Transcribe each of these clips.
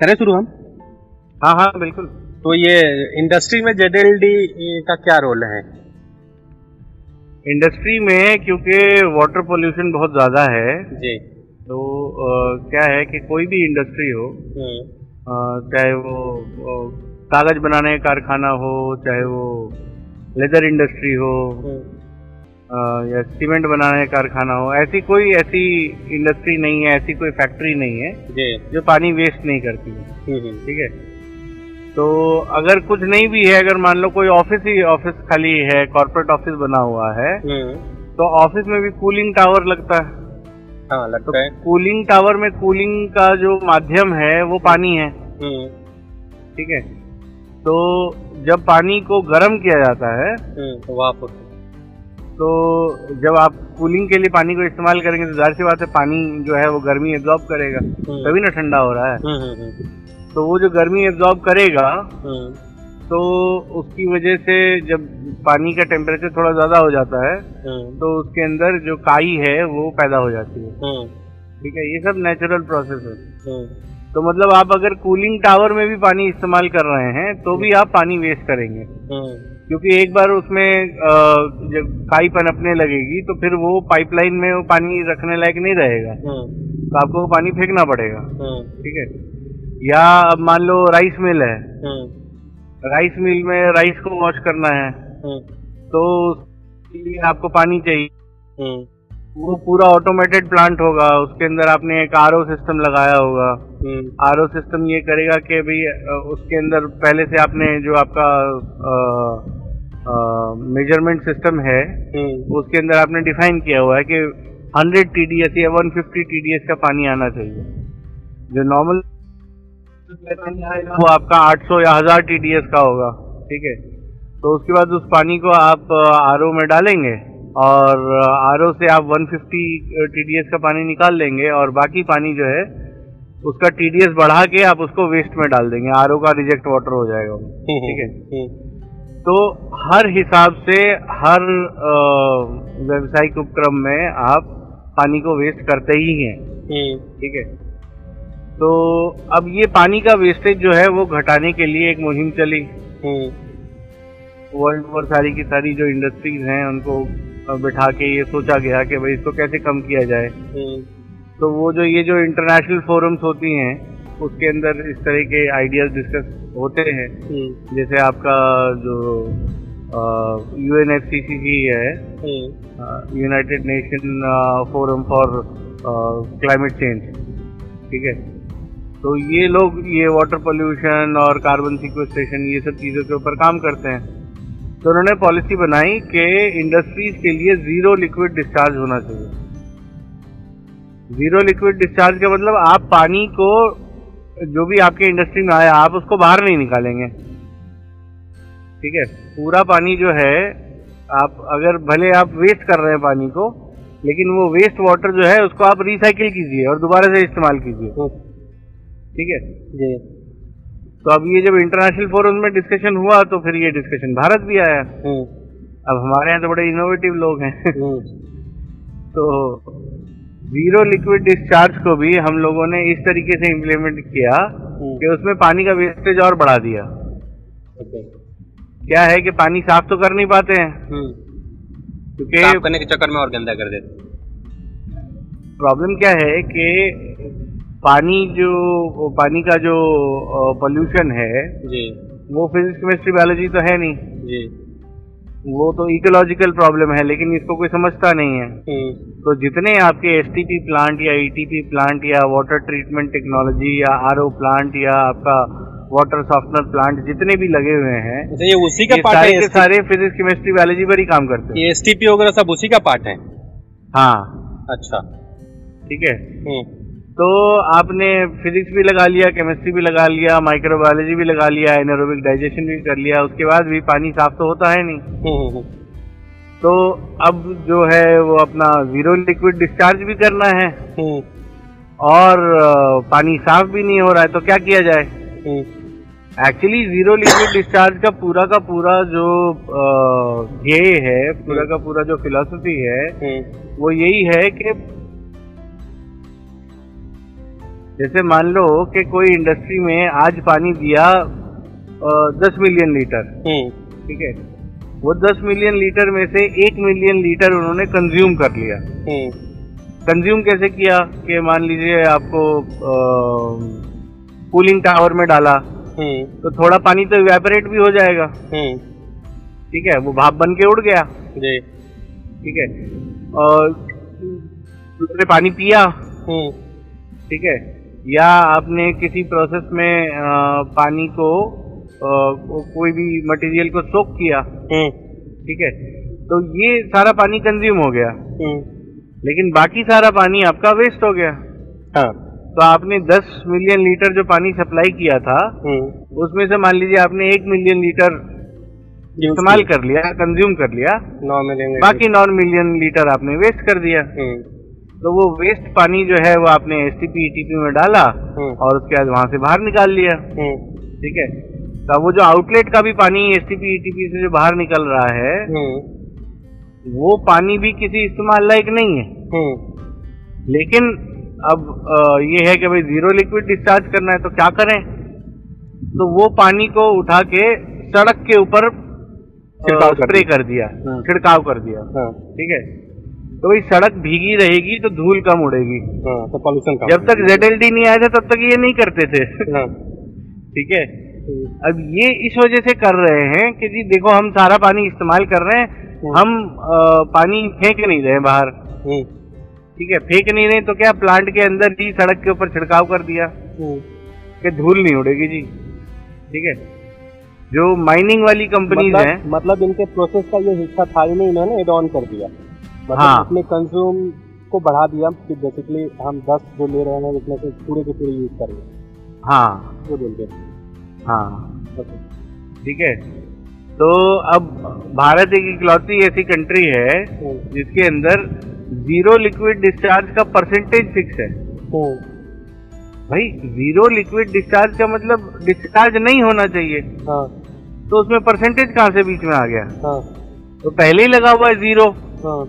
करें शुरू हम? हाँ हाँ बिल्कुल। तो ये इंडस्ट्री में जेडएलडी का क्या रोल है? इंडस्ट्री में क्योंकि वाटर पोल्यूशन बहुत ज़्यादा है जी। तो अ, क्या है कि कोई भी इंडस्ट्री हो हम्म, चाहे वो कागज़ बनाने का कारखाना हो चाहे वो लेदर इंडस्ट्री हो हम्म, या सीमेंट बनाने का कारखाना हो ऐसी कोई ऐसी इंडस्ट्री नहीं है ऐसी कोई फैक्ट्री नहीं है जो। पानी वेस्ट नहीं करती है। हम्म, हम्म, ठीक है? तो अगर कुछ नहीं भी है अगर मान लो कोई ऑफ़िस ही ऑफ़िस खाली है कॉर्पोरेट ऑफ़िस बना हुआ है हम्म, तो ऑफ़िस में भी कूलिंग टावर लगता है। हाँ तो लगता है। कूलिंग टावर में कूलिंग का जो माध्यम है वो पानी है। ठीक है? तो जब पानी को गर्म किया जाता है हम्म, तो जब आप कूलिंग के लिए पानी को इस्तेमाल करेंगे तो ज़ाहिर सी बात है पानी जो है वो गर्मी एब्जॉर्ब करेगा। हम्म, तभी ना ठंडा हो रहा है। हम्म, हम्म, तो वो जो गर्मी एब्जॉर्ब करेगा तो उसकी वजह से जब पानी का टेम्परेचर थोड़ा ज़्यादा हो जाता है तो उसके अंदर जो काई है वो पैदा हो जाती है। ठीक है ये सब नेचुरल प्रोसेस है। तो मतलब आप अगर कूलिंग टावर में भी पानी इस्तेमाल कर रहे हैं तो भी आप पानी वेस्ट करेंगे। क्योंकि एक बार उसमें जब काई पनपने लगेगी तो फिर वो पाइपलाइन में वो पानी रखने लायक नहीं रहेगा। हम्म, तो आपको वो पानी फेंकना पड़ेगा। हम्म, ठीक है? या अब मान लो राइस मिल है। हम्म, राइस मिल में राइस को वॉश करना है। तो उसके लिए आपको पानी चाहिए। वो पूरा ऑटोमेटेड प्लांट होगा। उसके अंदर आपने एक आरओ सिस्टम लगाया होगा। आर सिस्टम ये करेगा कि भाई उसके अंदर पहले से आपने जो आपका मेज़रमेंट सिस्टम है हम्म, उसके अंदर आपने डिफाइन किया हुआ है कि 100 टीडीएस या 150 टीडीएस का पानी आना चाहिए। जो नॉर्मल वो आपका 800 या 1000 टीडीएस का होगा ठीक है? तो उसके बाद उस पानी को आप आरओ में डालेंगे और आरओ से आप 150 टीडीएस का पानी निकाल लेंगे और बाकी पानी जो है उसका टीडीएस बढ़ा के आप उसको वेस्ट में डाल देंगे। आरओ का रिजेक्ट वाटर हो जाएगा। ठीक है? हम्म, तो हर हिसाब से हर व्यावसायिक उपक्रम में आप पानी को वेस्ट करते ही हैं। हम्म, ठीक है? तो अब ये पानी का वेस्टेज जो है वो घटाने के लिए एक मुहिम चली। हम्म, वर्ल्ड ओवर सारी की सारी जो इंडस्ट्रीज़ हैं उनको बिठा के ये सोचा गया कि भाई इसको कैसे कम किया जाए। हम्म, तो वो जो ये जो इंटरनेशनल फोरम्स होती हैं उसके अंदर इस तरह के आइडियाज़ डिस्कस होते हैं। हम्म, जैसे आपका जो U N F C C है हम्म, United Nation Forum for Climate Change ठीक है? तो ये लोग ये वाटर पोल्यूशन और कार्बन सिक्वेस्ट्रेशन ये सब चीज़ों के ऊपर काम करते हैं। तो उन्होंने पॉलिसी बनाई कि इंडस्ट्रीज़ के लिए ज़ीरो लिक्विड डिस्चार्ज होना चाहिए। ज़ीरो लिक्विड डिस्चार्ज का मतलब आप पानी को जो भी आपके इंडस्ट्री में आया आप उसको बाहर नहीं निकालेंगे। ठीक है? पूरा पानी जो है आप अगर भले आप वेस्ट कर रहे हैं पानी को लेकिन वो वेस्ट वाटर जो है उसको आप रिसाइकिल कीजिए और दोबारा से इस्तेमाल कीजिए। हम्म, ठीक है? जी। तो अब ये जब इंटरनेशनल फोरम में डिस्कशन हुआ तो फिर ये डिस्कशन भारत भी आया। हम्म, अब हमारे यहाँ तो बड़े इनोवेटिव लोग हैं। हम्म, तो ज़ीरो लिक्विड डिस्चार्ज को भी हम लोगों ने इस तरीके से इम्प्लीमेंट किया हम्म, कि उसमें पानी का वेस्टेज और बढ़ा दिया। क्या है कि पानी साफ़ तो कर नहीं पाते हैं? हम्म, क्योंकि साफ़ करने के चक्कर में और गंदा कर देते प्रॉब्लम क्या है कि पानी जो पानी का जो पोल्यूशन है जी। वो फिजिक्स केमिस्ट्री बायोलॉजी तो है नहीं। जी। वो तो इकोलॉजिकल प्रॉब्लम है लेकिन इसको कोई समझता नहीं है। हम्म, तो जितने आपके एसटीपी प्लांट या ई प्लांट या वाटर ट्रीटमेंट टेक्नोलॉजी या आरओ प्लांट या आपका वाटर सॉफ्टनर प्लांट जितने भी लगे हुए हैं अच्छा ये उसी का ये पार्ट सारे है सारे फिजिक्स केमिस्ट्री बायोलॉजी पर ही काम करते हैं। एस वगैरह सब उसी का पार्ट है? हाँ। अच्छा। ठीक है? हम्म, तो आपने फिजिक्स भी लगा लिया केमिस्ट्री भी लगा लिया माइक्रोबायोलॉजी भी लगा लिया एनारोबिक डाइजेशन भी कर लिया उसके बाद भी पानी साफ़ तो होता है नहीं। हम्म, हम्म, तो अब जो है वो अपना ज़ीरो लिक्विड डिस्चार्ज भी करना है हम्म, और पानी साफ़ भी नहीं हो रहा है तो क्या किया जाए? हम्म, एक्चुअली ज़ीरो लिक्विड डिस्चार्ज का पूरा का पूरा जो ध्येय है पूरा का पूरा जो फिलोसफी है हम्म, वो यही है कि जैसे मान लो कि कोई इंडस्ट्री में आज पानी दिया दस मिलियन लीटर हम्म। ठीक है? वो दस मिलियन लीटर में से एक मिलियन लीटर उन्होंने कंज्यूम कर लिया। हम्म। कंज्यूम कैसे किया? कि मान लीजिए आपको कूलिंग टावर में डाला हम्म। तो थोड़ा पानी तो इवेपोरेट भी हो जाएगा। हम्म। ठीक है? वो भाप बन के उड़ गया। ठीक है? और दूसरे पानी पिया। हम्म। ठीक है? या आपने किसी प्रोसेस में अ, पानी को को- कोई भी मटेरियल को सोक किया? हम्म। ठीक है? तो ये सारा पानी कंज्यूम हो गया। हम्म। लेकिन बाकी सारा पानी आपका वेस्ट हो गया। हाँ। तो आपने 10 मिलियन लीटर जो पानी सप्लाई किया था हम्म। उसमें से मान लीजिए आपने एक मिलियन लीटर इस्तेमाल कर लिया कंज्यूम कर लिया। नौ मिलियन बाकी नौ मिलियन लीटर आपने वेस्ट कर दिया। तो वो वेस्ट पानी जो है वो आपने एस टी पी ईटीपी में डाला हम्म। और उसके बाद वहाँ से बाहर निकाल लिया। हम्म। ठीक है? तो वो जो आउटलेट का भी पानी एस टी ईटीपी से जो बाहर निकल रहा है हम्म। वो पानी भी किसी इस्तेमाल लायक नहीं है। लेकिन अब ये है कि भाई ज़ीरो लिक्विड डिस्चार्ज करना है तो क्या करें? तो वो पानी को उठा के सड़क के ऊपर स्प्रे कर दिया। छिड़काव कर दिया। हाँ। ठीक है? तो भाई सड़क भीगी रहेगी तो धूल कम उड़ेगी। हाँ तो पॉल्यूशन का जब तक जेड नहीं आया था तब तक ये नहीं करते थे। हाँ। ठीक है? हम्म, अब ये इस वजह से कर रहे हैं कि जी देखो हम सारा पानी इस्तेमाल कर रहे हैं। हम्म। हम अ, पानी फेंक नहीं रहे बाहर। हम्म, ठीक है? फेंक नहीं रहे तो क्या प्लांट के अंदर ही सड़क के ऊपर छिड़काव कर दिया? कि धूल नहीं उड़ेगी जी। ठीक है? जो माइनिंग वाली कंपनीज़ हैं। मतलब मतलब इनके प्रोसेस का ये हिस्सा था ही नहीं इन्होंने एड ऑन कर दिया। मतलब हाँ। इसने कंज्यूम को बढ़ा दिया कि बेसिकली हम 10 जो ले रहे हैं उसमें से पूरे के पूरे यूज़ कर हैं। हाँ वो बोलते हैं। हाँ। ठीक है। तो अब भारत एक इकलौती ऐसी कंट्री है हम्म, जिसके अंदर ज़ीरो लिक्विड डिस्चार्ज का परसेंटेज फिक्स है। हम्म, भाई ज़ीरो लिक्विड डिस्चार्ज का मतलब डिस्चार्ज नहीं होना चाहिए। हाँ। तो उसमें परसेंटेज कहाँ से बीच में आ गया? हाँ। तो पहले ही लगा हुआ है ज़ीरो हाँ।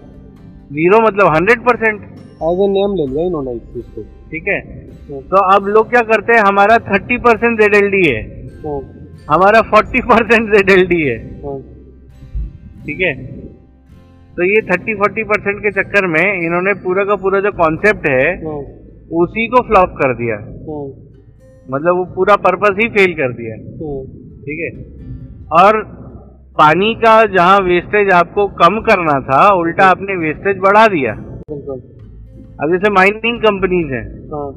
ज़ीरो मतलब hundred percent as a name ले लिया इन्होंने इस चीज़ को। ठीक है? तो अब लोग क्या करते हैं? हमारा thirty percent Z L D है। हम्म, हमारा forty percent Z L D है। हम्म, ठीक है? तो ये थर्टी फोर्टी परसेंट के चक्कर में इन्होंने पूरा का पूरा जो कॉन्सेप्ट है हम्म, उसी को फ्लॉप कर दिया। मतलब वो पूरा पर्पस ही फेल कर दिया। ठीक है? और पानी का जहाँ वेस्टेज आपको कम करना था उल्टा आपने वेस्टेज बढ़ा दिया। बिल्कुल। अब जैसे माइनिंग कंपनीज़ हैं हाँ।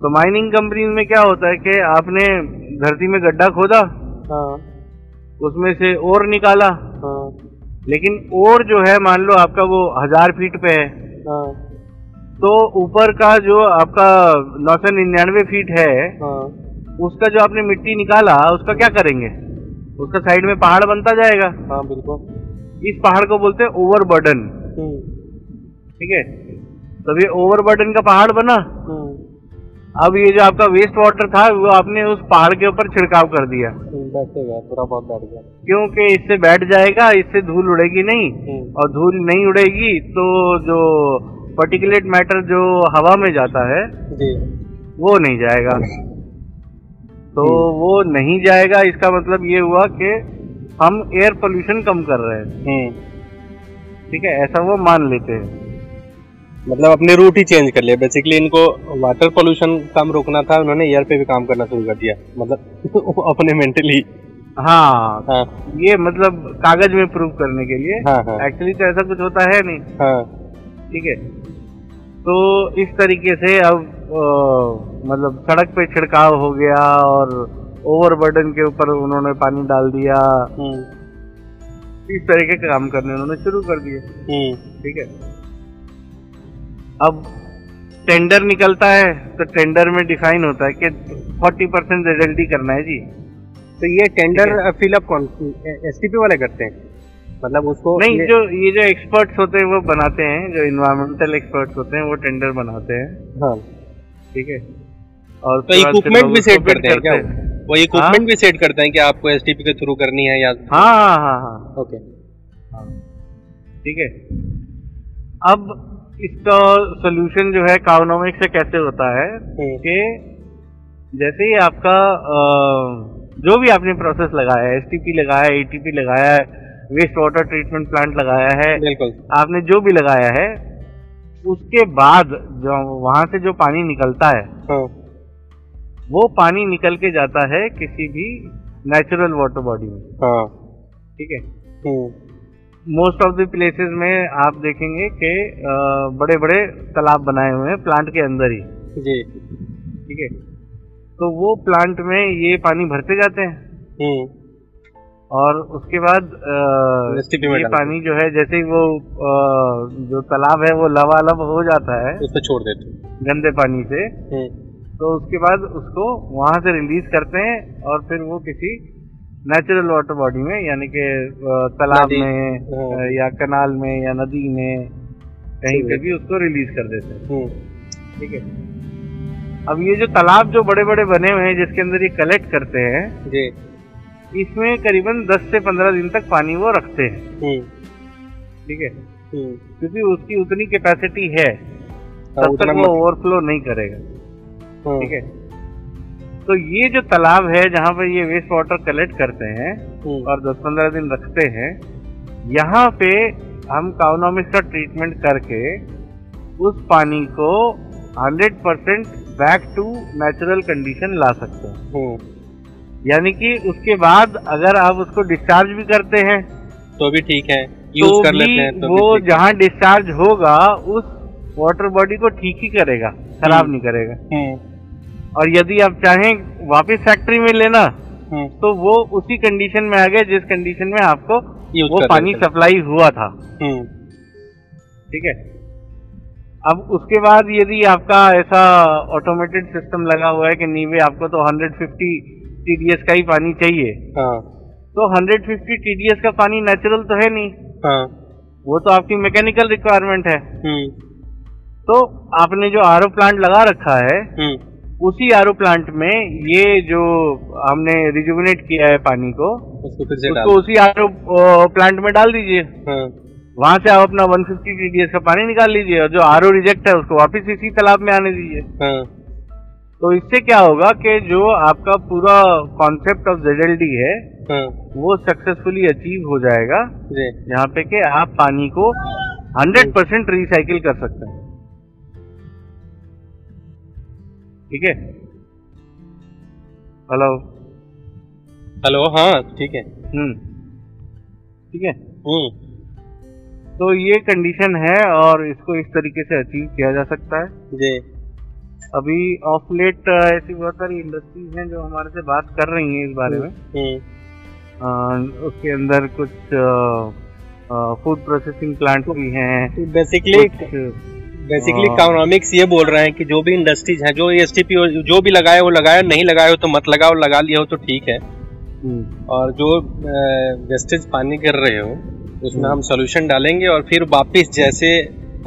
तो माइनिंग कंपनीज़ में क्या होता है कि आपने धरती में गड्ढा खोदा हाँ। उसमें से ओर निकाला। हाँ। लेकिन ओर जो है मान लो आपका वो हज़ार फीट पे है। हाँ। तो ऊपर का जो आपका नौ सौ निन्यानवे फीट हाँ। उसका जो आपने मिट्टी निकाला उसका क्या करेंगे? उसका साइड में पहाड़ बनता जाएगा। हाँ बिल्कुल। इस पहाड़ को बोलते हैं ओवर बर्डन हम्म, ठीक है? तब ये ओवर बर्डन का पहाड़ बना। हम्म, अब ये जो आपका वेस्ट वाटर था वो आपने उस पहाड़ के ऊपर छिड़काव कर दिया। हम्म, थोड़ा बहुत बैठ गया क्योंकि इससे बैठ जाएगा इससे धूल उड़ेगी नहीं। और धूल नहीं उड़ेगी तो जो पर्टिकुलेट मैटर जो हवा में जाता है जी। वो नहीं जाएगा। तो वो नहीं जाएगा इसका मतलब ये हुआ कि हम एयर पोल्यूशन कम कर रहे हैं। हम्म, ठीक है ऐसा वो मान लेते हैं। मतलब अपने रूट ही चेंज कर लिया। बेसिकली इनको वाटर पोल्यूशन कम रोकना था उन्होंने एयर पे भी काम करना शुरू कर दिया। मतलब अपने मेंटली हाँ। हाँ ये मतलब कागज़ में प्रूव करने के लिए। हाँ हाँ। एक्चुअली तो ऐसा कुछ होता है नहीं। हाँ। ठीक है। तो इस तरीके से अब मतलब सड़क पे छिड़काव हो गया और ओवरबर्डन के ऊपर उन्होंने पानी डाल दिया। हम्म, इस तरीके के काम करने उन्होंने शुरू कर दिए। हम्म, ठीक है। अब टेंडर निकलता है तो टेंडर में डिफाइन होता है कि 40 परसेंट रिजल्टी करना है जी। तो ये टेंडर फिलअप कौन एस वाले करते हैं? मतलब उसको नहीं जो ये जो एक्सपर्ट्स होते हैं वो बनाते हैं जो इन्वायरमेंटल एक्सपर्ट्स होते हैं वो टेंडर बनाते हैं। हाँ। ठीक है? और तो इक्विपमेंट भी सेट करते हैं क्या वो? इक्विपमेंट भी सेट करते हैं कि आपको एस के थ्रू करनी है या हाँ हाँ हाँ हाँ ओके हाँ। ठीक है? अब इसका सोल्यूशन जो है काउनोमिक से कैसे होता है? हम्म, कि जैसे ही आपका जो भी आपने प्रोसेस लगाया है एस लगाया है एटीपी लगाया है वेस्ट वाटर ट्रीटमेंट प्लांट लगाया है बिल्कुल। आपने जो भी लगाया है उसके बाद जो वहाँ से जो पानी निकलता है हाँ। वो पानी निकल के जाता है किसी भी नेचुरल वाटर बॉडी में। हाँ। ठीक है? मोस्ट ऑफ़ द प्लेसेस में आप देखेंगे कि बड़े बड़े तालाब बनाए हुए हैं प्लांट के अंदर ही। जी। ठीक है? तो वो प्लांट में ये पानी भरते जाते हैं। हम्म। और उसके बाद ये पानी जो है जैसे ही वो अ, जो तालाब है वो लबालब हो जाता है उस पर छोड़ देते हैं। गंदे पानी से हम्म। तो उसके बाद उसको वहाँ से रिलीज़ करते हैं और फिर वो किसी नेचुरल वाटर बॉडी में यानी कि तालाब में हाँ। या कनाल में या नदी में कहीं पे भी उसको रिलीज़ कर देते हैं। हम्म। ठीक है? अब ये जो तालाब जो बड़े बड़े बने हुए हैं जिसके अंदर ये कलेक्ट करते हैं जी। इसमें करीबन 10 से 15 दिन तक पानी वो रखते हैं। हम्म। ठीक है? हम्म। क्योंकि उसकी उतनी कैपेसिटी है हाँ, तब तक वो ओवरफ्लो नहीं करेगा। हाँ, ठीक है? तो ये जो तालाब है जहाँ पे ये वेस्ट वाटर कलेक्ट करते हैं हम्म, और 10-15 दिन रखते हैं यहाँ पे हम काउनोमिक्स का ट्रीटमेंट करके उस पानी को 100% बैक टू नेचुरल कंडीशन ला सकते हैं। यानी कि उसके बाद अगर आप उसको डिस्चार्ज भी करते हैं तो भी ठीक है यूज़ तो कर लेते हैं तो वो जहाँ डिस्चार्ज होगा उस वाटर बॉडी को ठीक ही करेगा खराब हम्म। नहीं करेगा। हम्म, और यदि आप चाहें वापस फैक्ट्री में लेना हम्म, तो वो उसी कंडीशन में आ गया जिस कंडीशन में आपको वो पानी सप्लाई हुआ था। ठीक है? अब उसके बाद यदि आपका ऐसा ऑटोमेटेड सिस्टम लगा हुआ है कि नीवे आपको तो 150 टीडीएस का ही पानी चाहिए। हाँ। तो 150 टीडीएस का पानी नेचुरल तो है नहीं। हाँ। वो तो आपकी मैकेनिकल रिक्वायरमेंट है। हम्म, तो आपने जो आरओ प्लांट लगा रखा है हम्म, उसी आरओ प्लांट में ये जो हमने रिजुविनेट किया है पानी को उसको फिर से उसको उसी आरओ प्लांट में डाल दीजिए। हाँ। वहाँ से आप अपना 150 टीडीएस का पानी निकाल लीजिए और जो आरओ रिजेक्ट है उसको वापस इसी तालाब में आने दीजिए। हाँ। तो इससे क्या होगा कि जो आपका पूरा कॉन्सेप्ट ऑफ़ जेड है हाँ। वो सक्सेसफुली अचीव हो जाएगा। यहाँ पे कि आप पानी को 100 परसेंट रिसाइकिल कर सकते हैं। ठीक है? हेलो हेलो हाँ ठीक है। हम्म। ठीक है? हम्म। तो ये कंडीशन है और इसको इस तरीके से अचीव किया जा सकता है। जी। अभी ऑफ़ लेट ऐसी बहुत सारी इंडस्ट्रीज़ हैं जो हमारे से बात कर रही हैं इस बारे में हम्म अ, उसके अंदर कुछ फ़ूड प्रोसेसिंग प्लांट भी हैं बेसिकली बेसिकली। इकोनॉमिक्स ये बोल रहे हैं कि जो भी इंडस्ट्रीज़ है जो एस जो भी लगाए वो लगाए नहीं लगाए हो तो मत लगाओ लगा लिया हो तो ठीक है हम्म, और जो वेस्टेज पानी कर रहे हो उसमें हम्म। हम सोल्यूशन डालेंगे और फिर वापस जैसे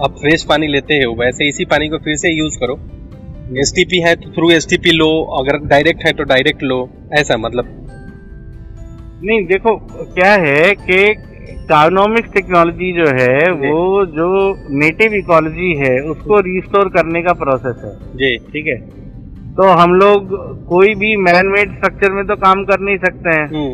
आप फ्रेश पानी लेते हो वैसे इसी पानी को फिर से यूज़ करो एसटीपी है तो थ्रू एसटीपी लो अगर डायरेक्ट है तो डायरेक्ट लो ऐसा मतलब। नहीं देखो क्या है कि कार्नोमिक्स टेक्नोलॉजी जो है वो जो नेटिव इकोलॉजी है उसको रिस्टोर करने का प्रोसेस है। जी। ठीक है? तो हम लोग कोई भी मैन मेड स्ट्रक्चर में तो काम कर नहीं सकते हैं। हम्म।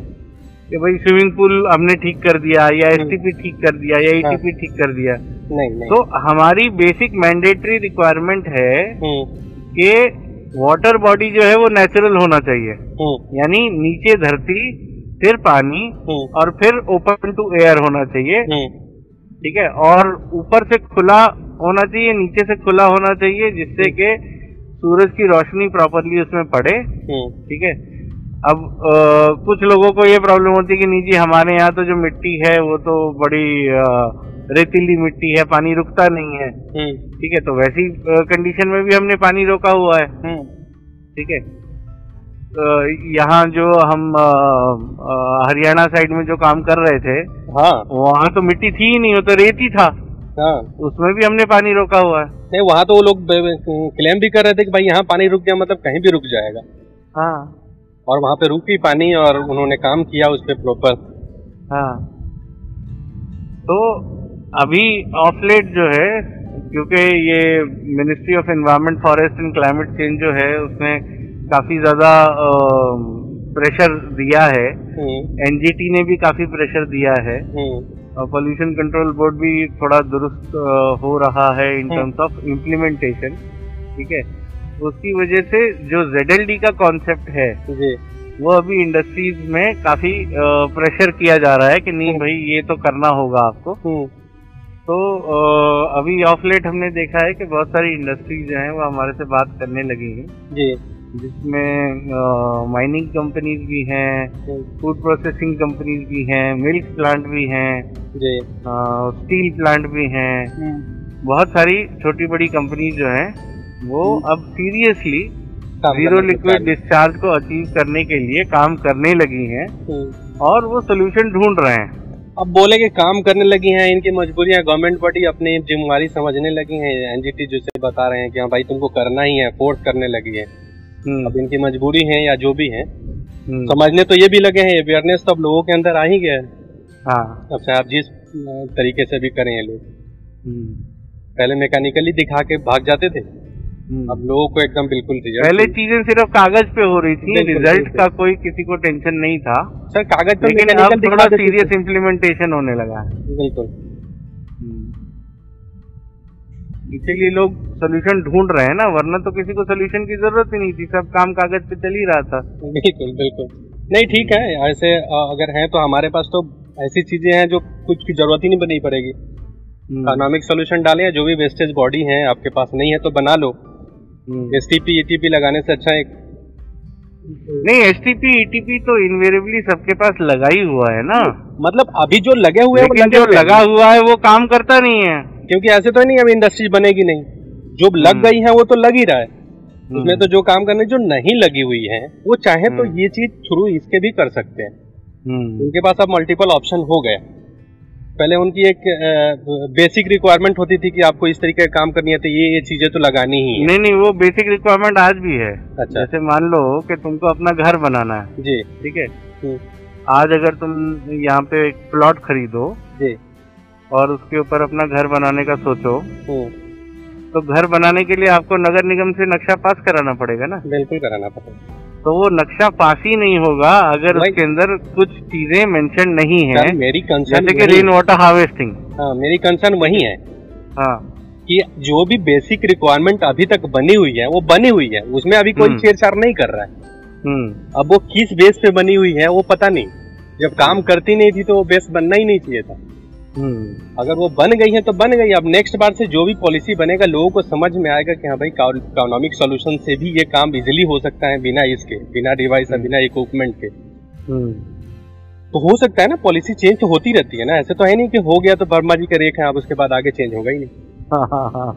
कि भाई स्विमिंग पूल हमने ठीक कर दिया या हम्म। एस ठीक कर दिया या हाँ। एटीपी ठीक कर दिया। नहीं नहीं। तो हमारी बेसिक मैंडेटरी रिक्वायरमेंट है हम्म। कि वाटर बॉडी जो है वो नेचुरल होना चाहिए। हम्म। यानी नीचे धरती फिर पानी हम्म। और फिर ओपन टू एयर होना चाहिए। हम्म। ठीक है? और ऊपर से खुला होना चाहिए नीचे से खुला होना चाहिए जिससे कि सूरज की रोशनी प्रॉपरली उसमें पड़े। ठीक है? अब अ, कुछ लोगों को ये प्रॉब्लम होती है कि नहीं जी हमारे यहाँ तो जो मिट्टी है वो तो बड़ी अ, रेतीली मिट्टी है पानी रुकता नहीं है। हम्म। ठीक है तो वैसी कंडीशन में भी हमने पानी रोका हुआ है। हम्म। ठीक है? यहाँ जो हम हरियाणा साइड में जो काम कर रहे थे हाँ। वहाँ तो मिट्टी थी ही नहीं वो तो रेत ही था। हाँ। उसमें भी हमने पानी रोका हुआ है। नहीं वहाँ तो वो लोग क्लेम भी कर रहे थे कि भाई यहाँ पानी रुक गया मतलब कहीं भी रुक जाएगा। हाँ। और वहाँ पे रुकी पानी और उन्होंने काम किया उस पर प्रॉपर हाँ। तो अभी ऑफलेट जो है क्योंकि ये Ministry of Environment Forest and Climate Change जो है उसने काफ़ी ज़्यादा प्रेशर दिया है। हम्म। एनजीटी ने भी काफ़ी प्रेशर दिया है। हम्म। पॉल्यूशन कंट्रोल बोर्ड भी थोड़ा दुरुस्त हो रहा है in hmm. Terms of implementation ठीक है? उसकी वजह से जो ZLD का कॉन्सेप्ट है वो अभी इंडस्ट्रीज़ में काफ़ी प्रेशर किया जा रहा है कि नहीं हम्म। भाई ये तो करना होगा आपको। हम्म। तो अभी ऑफ़ लेट हमने देखा है कि बहुत सारी इंडस्ट्रीज़ जो हैं वो हमारे से बात करने लगी हैं। जी। जिसमें माइनिंग कंपनीज़ भी हैं फ़ूड प्रोसेसिंग कंपनीज़ भी हैं मिल्क प्लांट भी हैं जी। स्टील प्लांट भी हैं। बहुत सारी छोटी बड़ी कंपनी जो हैं वो अब सीरियसली ज़ीरो लिक्विड डिस्चार्ज को अचीव करने के लिए काम करने लगी हैं। और वो सोल्यूशन ढूंढ रहे हैं। अब बोले कि काम करने लगी हैं इनकी मजबूरियाँ गवर्नमेंट बॉडी अपनी जिम्मेवारी समझने लगी हैं। एनजीटी जैसे बता रहे हैं कि हाँ भाई तुमको करना ही है फोर्स करने लगी है। हम्म, अब इनकी मजबूरी है या जो भी है हम्म, समझने तो ये भी लगे हैं अवेयरनेस तो अब लोगों के अंदर आ ही गया है। हाँ। अब चाहे आप जिस तरीके से भी करें ये लोग। हम्म, पहले मैकेनिकली दिखा के भाग जाते थे। अब लोगों को एकदम बिल्कुल रिज़ल्ट पहले चीज़ें सिर्फ़ कागज़ पे हो रही थी रिज़ल्ट का कोई किसी को टेंशन नहीं था। सर कागज़ पर लेकिन अब थोड़ा सीरियस इम्प्लीमेंटेशन होने लगा है। बिल्कुल। इसीलिए लोग सोल्यूशन ढूंढ रहे हैं ना वरना तो किसी को सोल्यूशन की ज़रूरत ही नहीं थी सब काम कागज़ पे चल ही रहा था। बिल्कुल बिल्कुल। नहीं ठीक है ऐसे अगर है तो हमारे पास तो ऐसी चीज़ें हैं जो कुछ की ज़रूरत ही नहीं बनी पड़ेगी। हम्म, इकोनॉमिक सोल्यूशन डालें जो भी वेस्टेज बॉडी है आपके पास नहीं है तो बना लो। हम्म। एस टी पी ईटीपी लगाने से अच्छा एक नहीं एस टी पी ईटीपी तो इनवेरेबली सबके पास लगा ही हुआ है ना। मतलब अभी जो लगे हुए हैं वो लेकिन लगे जो लगा हुआ है वो काम करता नहीं है। क्योंकि ऐसे तो नहीं अभी इंडस्ट्री बनेगी नहीं। जो लग हम्म। गई है वो तो लग ही रहा है। उसमें तो जो काम करने जो नहीं लगी हुई है वो चाहे तो हम्म। ये चीज़ थ्रू इसके भी कर सकते हैं। हम्म, उनके पास अब मल्टीपल ऑप्शन हो गए। पहले उनकी एक बेसिक रिक्वायरमेंट होती थी कि आपको इस तरीके का काम करनी है तो ये ये चीज़ें तो लगानी ही है। नहीं नहीं वो बेसिक रिक्वायरमेंट आज भी है। अच्छा। जैसे मान लो कि तुमको अपना घर बनाना है। जी। ठीक है? हम्म, आज अगर तुम यहाँ पे एक प्लॉट खरीदो जी। और उसके ऊपर अपना घर बनाने का सोचो हम्म, तो घर बनाने के लिए आपको नगर निगम से नक्शा पास कराना पड़ेगा ना? बिल्कुल कराना पड़ेगा। तो वो नक्शा पास ही नहीं होगा अगर उसके अंदर कुछ चीज़ें मेंशन नहीं है। मेरी कंसर्न जैसे कि रेन वाटर हार्वेस्टिंग हाँ मेरी कंसर्न वही है हाँ। कि जो भी बेसिक रिक्वायरमेंट अभी तक बनी हुई है वो बनी हुई है। उसमें अभी कोई हम्म। छेड़छाड़ नहीं कर रहा है। हम्म। अब वो किस बेस पे बनी हुई है वो पता नहीं। जब काम करती नहीं थी तो वो बेस बनना ही नहीं चाहिए था। अगर वो बन गई है तो बन गई अब नेक्स्ट बार से जो भी पॉलिसी बनेगा लोगों को समझ में आएगा कि हाँ भाई इकोनॉमिक सॉल्यूशन से भी ये काम इजिली हो सकता है बिना इसके बिना डिवाइस बिना इक्विपमेंट के। हम्म। तो हो सकता है ना पॉलिसी चेंज तो होती रहती है ना। ऐसे तो है नहीं कि हो गया तो वर्मा जी का रेख है अब उसके बाद आगे चेंज होगा ही नहीं। हाँ हाँ हाँ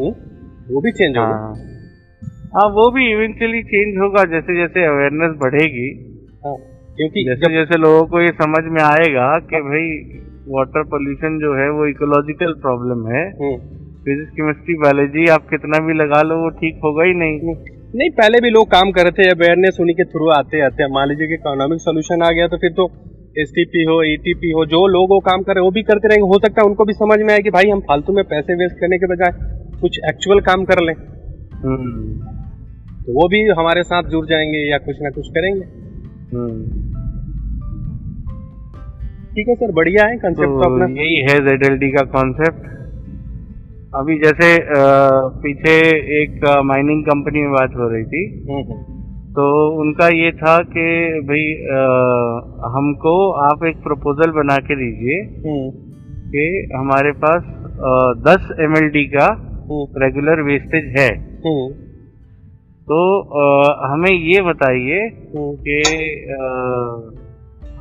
हम्म? वो भी चेंज होगा। हाँ। वो भी इवेंचुअली चेंज होगा जैसे जैसे अवेयरनेस बढ़ेगी। क्योंकि जैसे जैसे लोगों को ये समझ में आएगा कि भाई वाटर पोल्यूशन जो है वो इकोलॉजिकल प्रॉब्लम है। हम्म, फिजिक्स केमिस्ट्री बायोलॉजी आप कितना भी लगा लो वो ठीक होगा ही नहीं। नहीं पहले भी लोग काम कर रहे थे अवेयरनेस उन्हीं के थ्रू आते आते मान लीजिए कि इकोनॉमिक सोल्यूशन आ गया तो फिर तो एसटीपी हो ईटीपी हो जो लोग वो काम कर रहे हैं वो भी करते रहेंगे। हो सकता है उनको भी समझ में आए कि भाई हम फालतू में पैसे वेस्ट करने के बजाय कुछ एक्चुअल काम कर लें। हम्म। तो वो भी हमारे साथ जुड़ जाएँगे या कुछ ना कुछ करेंगे। हम्म। ठीक है सर बढ़िया है कंसेप्ट तो तो अपना। यही है जेड का कॉन्सेप्ट अभी जैसे पीछे एक माइनिंग कंपनी में बात हो रही थी। हम्म, हम्म, तो उनका ये था कि भाई हमको आप एक प्रपोजल बना के दीजिए हम्म, कि हमारे पास दस एम का रेगुलर वेस्टेज है। तो हमें ये बताइए कि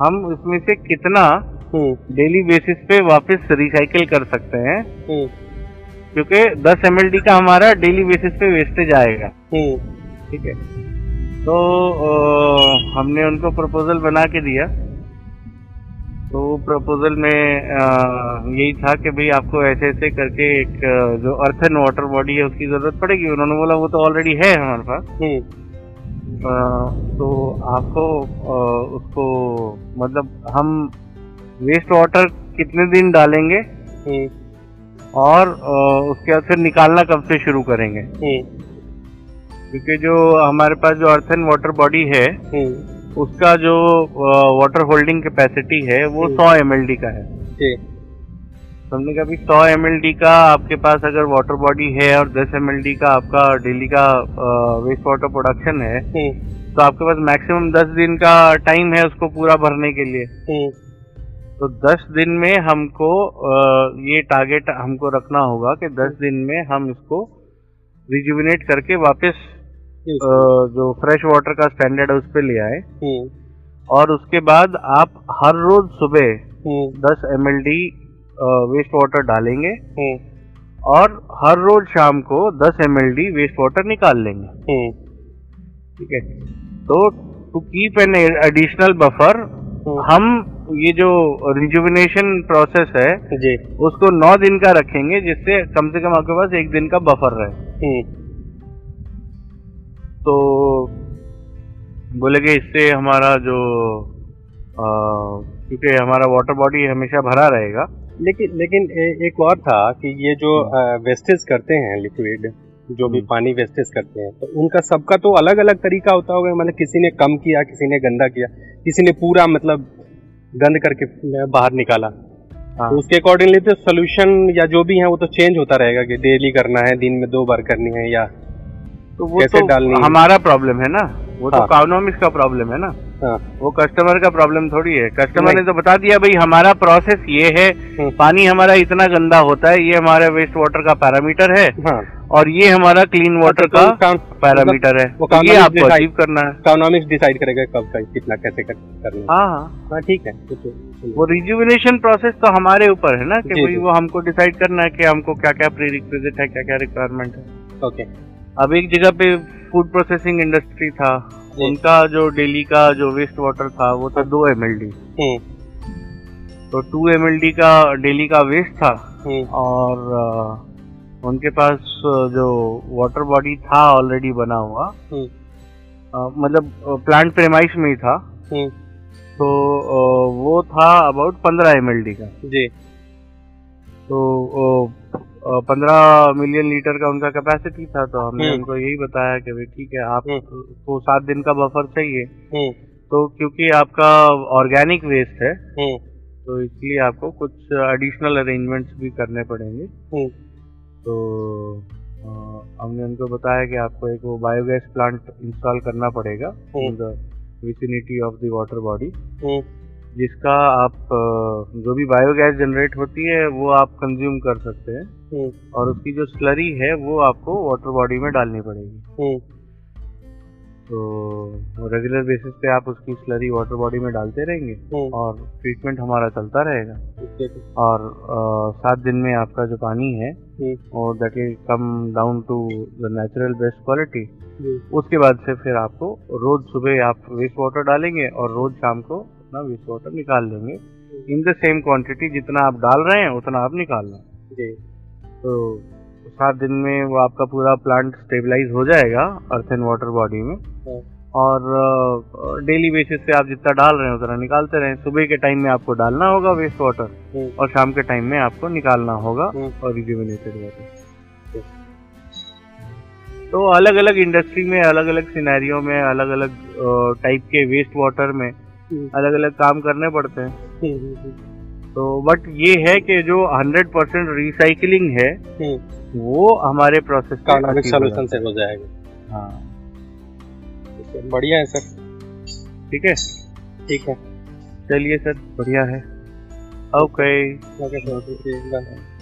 हम उसमें से कितना हम्म, डेली बेसिस पे वापस रिसाइकिल कर सकते हैं? हम्म, क्योंकि 10 एम का हमारा डेली बेसिस पे वेस्टेज आएगा। हम्म, ठीक है? तो अ, हमने उनको प्रपोजल बना के दिया। तो प्रपोजल में यही था कि भाई आपको ऐसे ऐसे करके एक जो अर्थ एंड वाटर बॉडी है उसकी ज़रूरत पड़ेगी। उन्होंने बोला वो तो ऑलरेडी है हमारे पास। हम्म, तो आपको उसको मतलब हम वेस्ट वाटर कितने दिन डालेंगे? और उसके बाद फिर निकालना कब से शुरू करेंगे? क्योंकि जो हमारे पास जो अर्थ एंड वाटर बॉडी है उसका जो वाटर होल्डिंग कैपेसिटी है वो हम्म। 100 एमएलडी का है। हमने कहा भी 100 एम का आपके पास अगर वाटर बॉडी है और 10 एम का आपका डेली का वेस्ट वाटर प्रोडक्शन है हम्म। तो आपके पास मैक्सिमम 10 दिन का टाइम है उसको पूरा भरने के लिए। हम्म। तो 10 दिन में हमको ये टारगेट हमको रखना होगा कि 10 दिन में हम इसको रिजुविनेट करके वापस जो फ्रेश वाटर का स्टैंडर्ड है उस पर ले आए। हम्म। और उसके बाद आप हर रोज सुबह हम्म। 10 एम वेस्ट वाटर डालेंगे। हम्म। और हर रोज शाम को 10 एमएलडी वेस्ट वाटर निकाल लेंगे। हम्म। ठीक है? तो to keep an additional buffer. हम ये जो रिजुविनेशन प्रोसेस है जी। उसको 9 दिन का रखेंगे जिससे कम से कम आपके पास एक दिन का बफर रहे। हम्म। तो बोले कि इससे हमारा जो क्योंकि हमारा वाटर बॉडी हमेशा भरा रहेगा। लेकिन लेकिन ए, एक और था कि ये जो वेस्टेज करते हैं लिक्विड जो भी हम्म। पानी वेस्टेज करते हैं तो उनका सबका तो अलग अलग तरीका होता होगा मतलब किसी ने कम किया किसी ने गंदा किया किसी ने पूरा मतलब गंद करके बाहर निकाला। हाँ। तो उसके अकॉर्डिंगली तो सोल्यूशन या जो भी है वो तो चेंज होता रहेगा कि डेली करना है दिन में दो बार करनी है या तो वो कैसे तो डालनी हमारा प्रॉब्लम है ना? वो तो हाँ। इकोनॉमिक्स का प्रॉब्लम है ना? हाँ। वो कस्टमर का प्रॉब्लम थोड़ी है। कस्टमर ने तो बता दिया भाई हमारा प्रोसेस ये है हम्म। पानी हमारा इतना गंदा होता है ये हमारा वेस्ट वाटर का पैरामीटर है हाँ। और ये हमारा क्लीन वाटर का पैरामीटर है। वो तो ये आपको अचीव करना है। इकोनॉमिक्स डिसाइड करेगा कब का कितना कैसे करना हाँ। हाँ हाँ। ठीक है। तो- तो- वो रिजुविनेशन प्रोसेस तो हमारे ऊपर है ना कि भाई वो हमको डिसाइड करना है कि हमको क्या क्या प्री रिक्विजिट है क्या क्या रिक्वायरमेंट है। ओके। अब एक जगह पे फ़ूड प्रोसेसिंग इंडस्ट्री था। उनका जो डेली का जो वेस्ट वाटर था वो था दो एम हम्म। तो टू एमएलडी का डेली का वेस्ट था हम्म। और उनके पास जो वाटर बॉडी था ऑलरेडी बना हुआ। हम्म। मतलब प्लांट प्रेमाइस में ही था। तो वो था अबाउट पंद्रह एमएलडी का। जी। तो पंद्रह मिलियन लीटर का उनका कैपेसिटी था तो हमने हम्म। उनको यही बताया कि भाई ठीक है हम्म। आपको सात दिन का बफर चाहिए। हम्म। तो क्योंकि आपका ऑर्गेनिक वेस्ट है हम्म। तो इसलिए आपको कुछ एडिशनल अरेंजमेंट्स भी करने पड़ेंगे। हम्म। तो हमने उनको बताया कि आपको एक वो बायोगैस प्लांट इंस्टॉल करना पड़ेगा in the vicinity of the water body हम्म। जिसका आप जो भी बायोगैस जनरेट होती है वो आप कंज्यूम कर सकते हैं। हम्म। और उसकी जो स्लरी है वो आपको वाटर बॉडी में डालनी पड़ेगी। हम्म। तो रेगुलर बेसिस पे आप उसकी स्लरी वाटर बॉडी में डालते रहेंगे हम्म। और ट्रीटमेंट हमारा चलता रहेगा। और सात दिन में आपका जो पानी है और that will come down to the natural best quality उसके बाद से फिर आपको रोज सुबह आप वेस्ट वाटर डालेंगे और रोज शाम को अपना वेस्ट वाटर निकाल लेंगे। इन द सेम क्वांटिटी जितना आप डाल रहे हैं उतना आप निकाल लें। जी। तो सात दिन में वो आपका पूरा प्लांट स्टेबलाइज हो जाएगा अर्थ एंड वाटर बॉडी में। हाँ। और डेली बेसिस पे आप जितना डाल रहे हैं उतना निकालते रहें। सुबह के टाइम में आपको डालना होगा वेस्ट वाटर हम्म और शाम के टाइम में आपको निकालना होगा हम्म और रिज्यूमिनेटेड वाटर तो अलग अलग इंडस्ट्री में अलग अलग सिनेरियो में अलग अलग टाइप के वेस्ट वाटर में अलग अलग काम करने पड़ते हैं। हम्म। हम्म तो बट ये है कि जो 100% परसेंट रिसाइकलिंग है हम्म। वो हमारे प्रोसेस का सोल्यूशन से हो। जाएगा। हाँ। बढ़िया है सर। ठीक है? ठीक है। चलिए सर बढ़िया है। Okay okay sir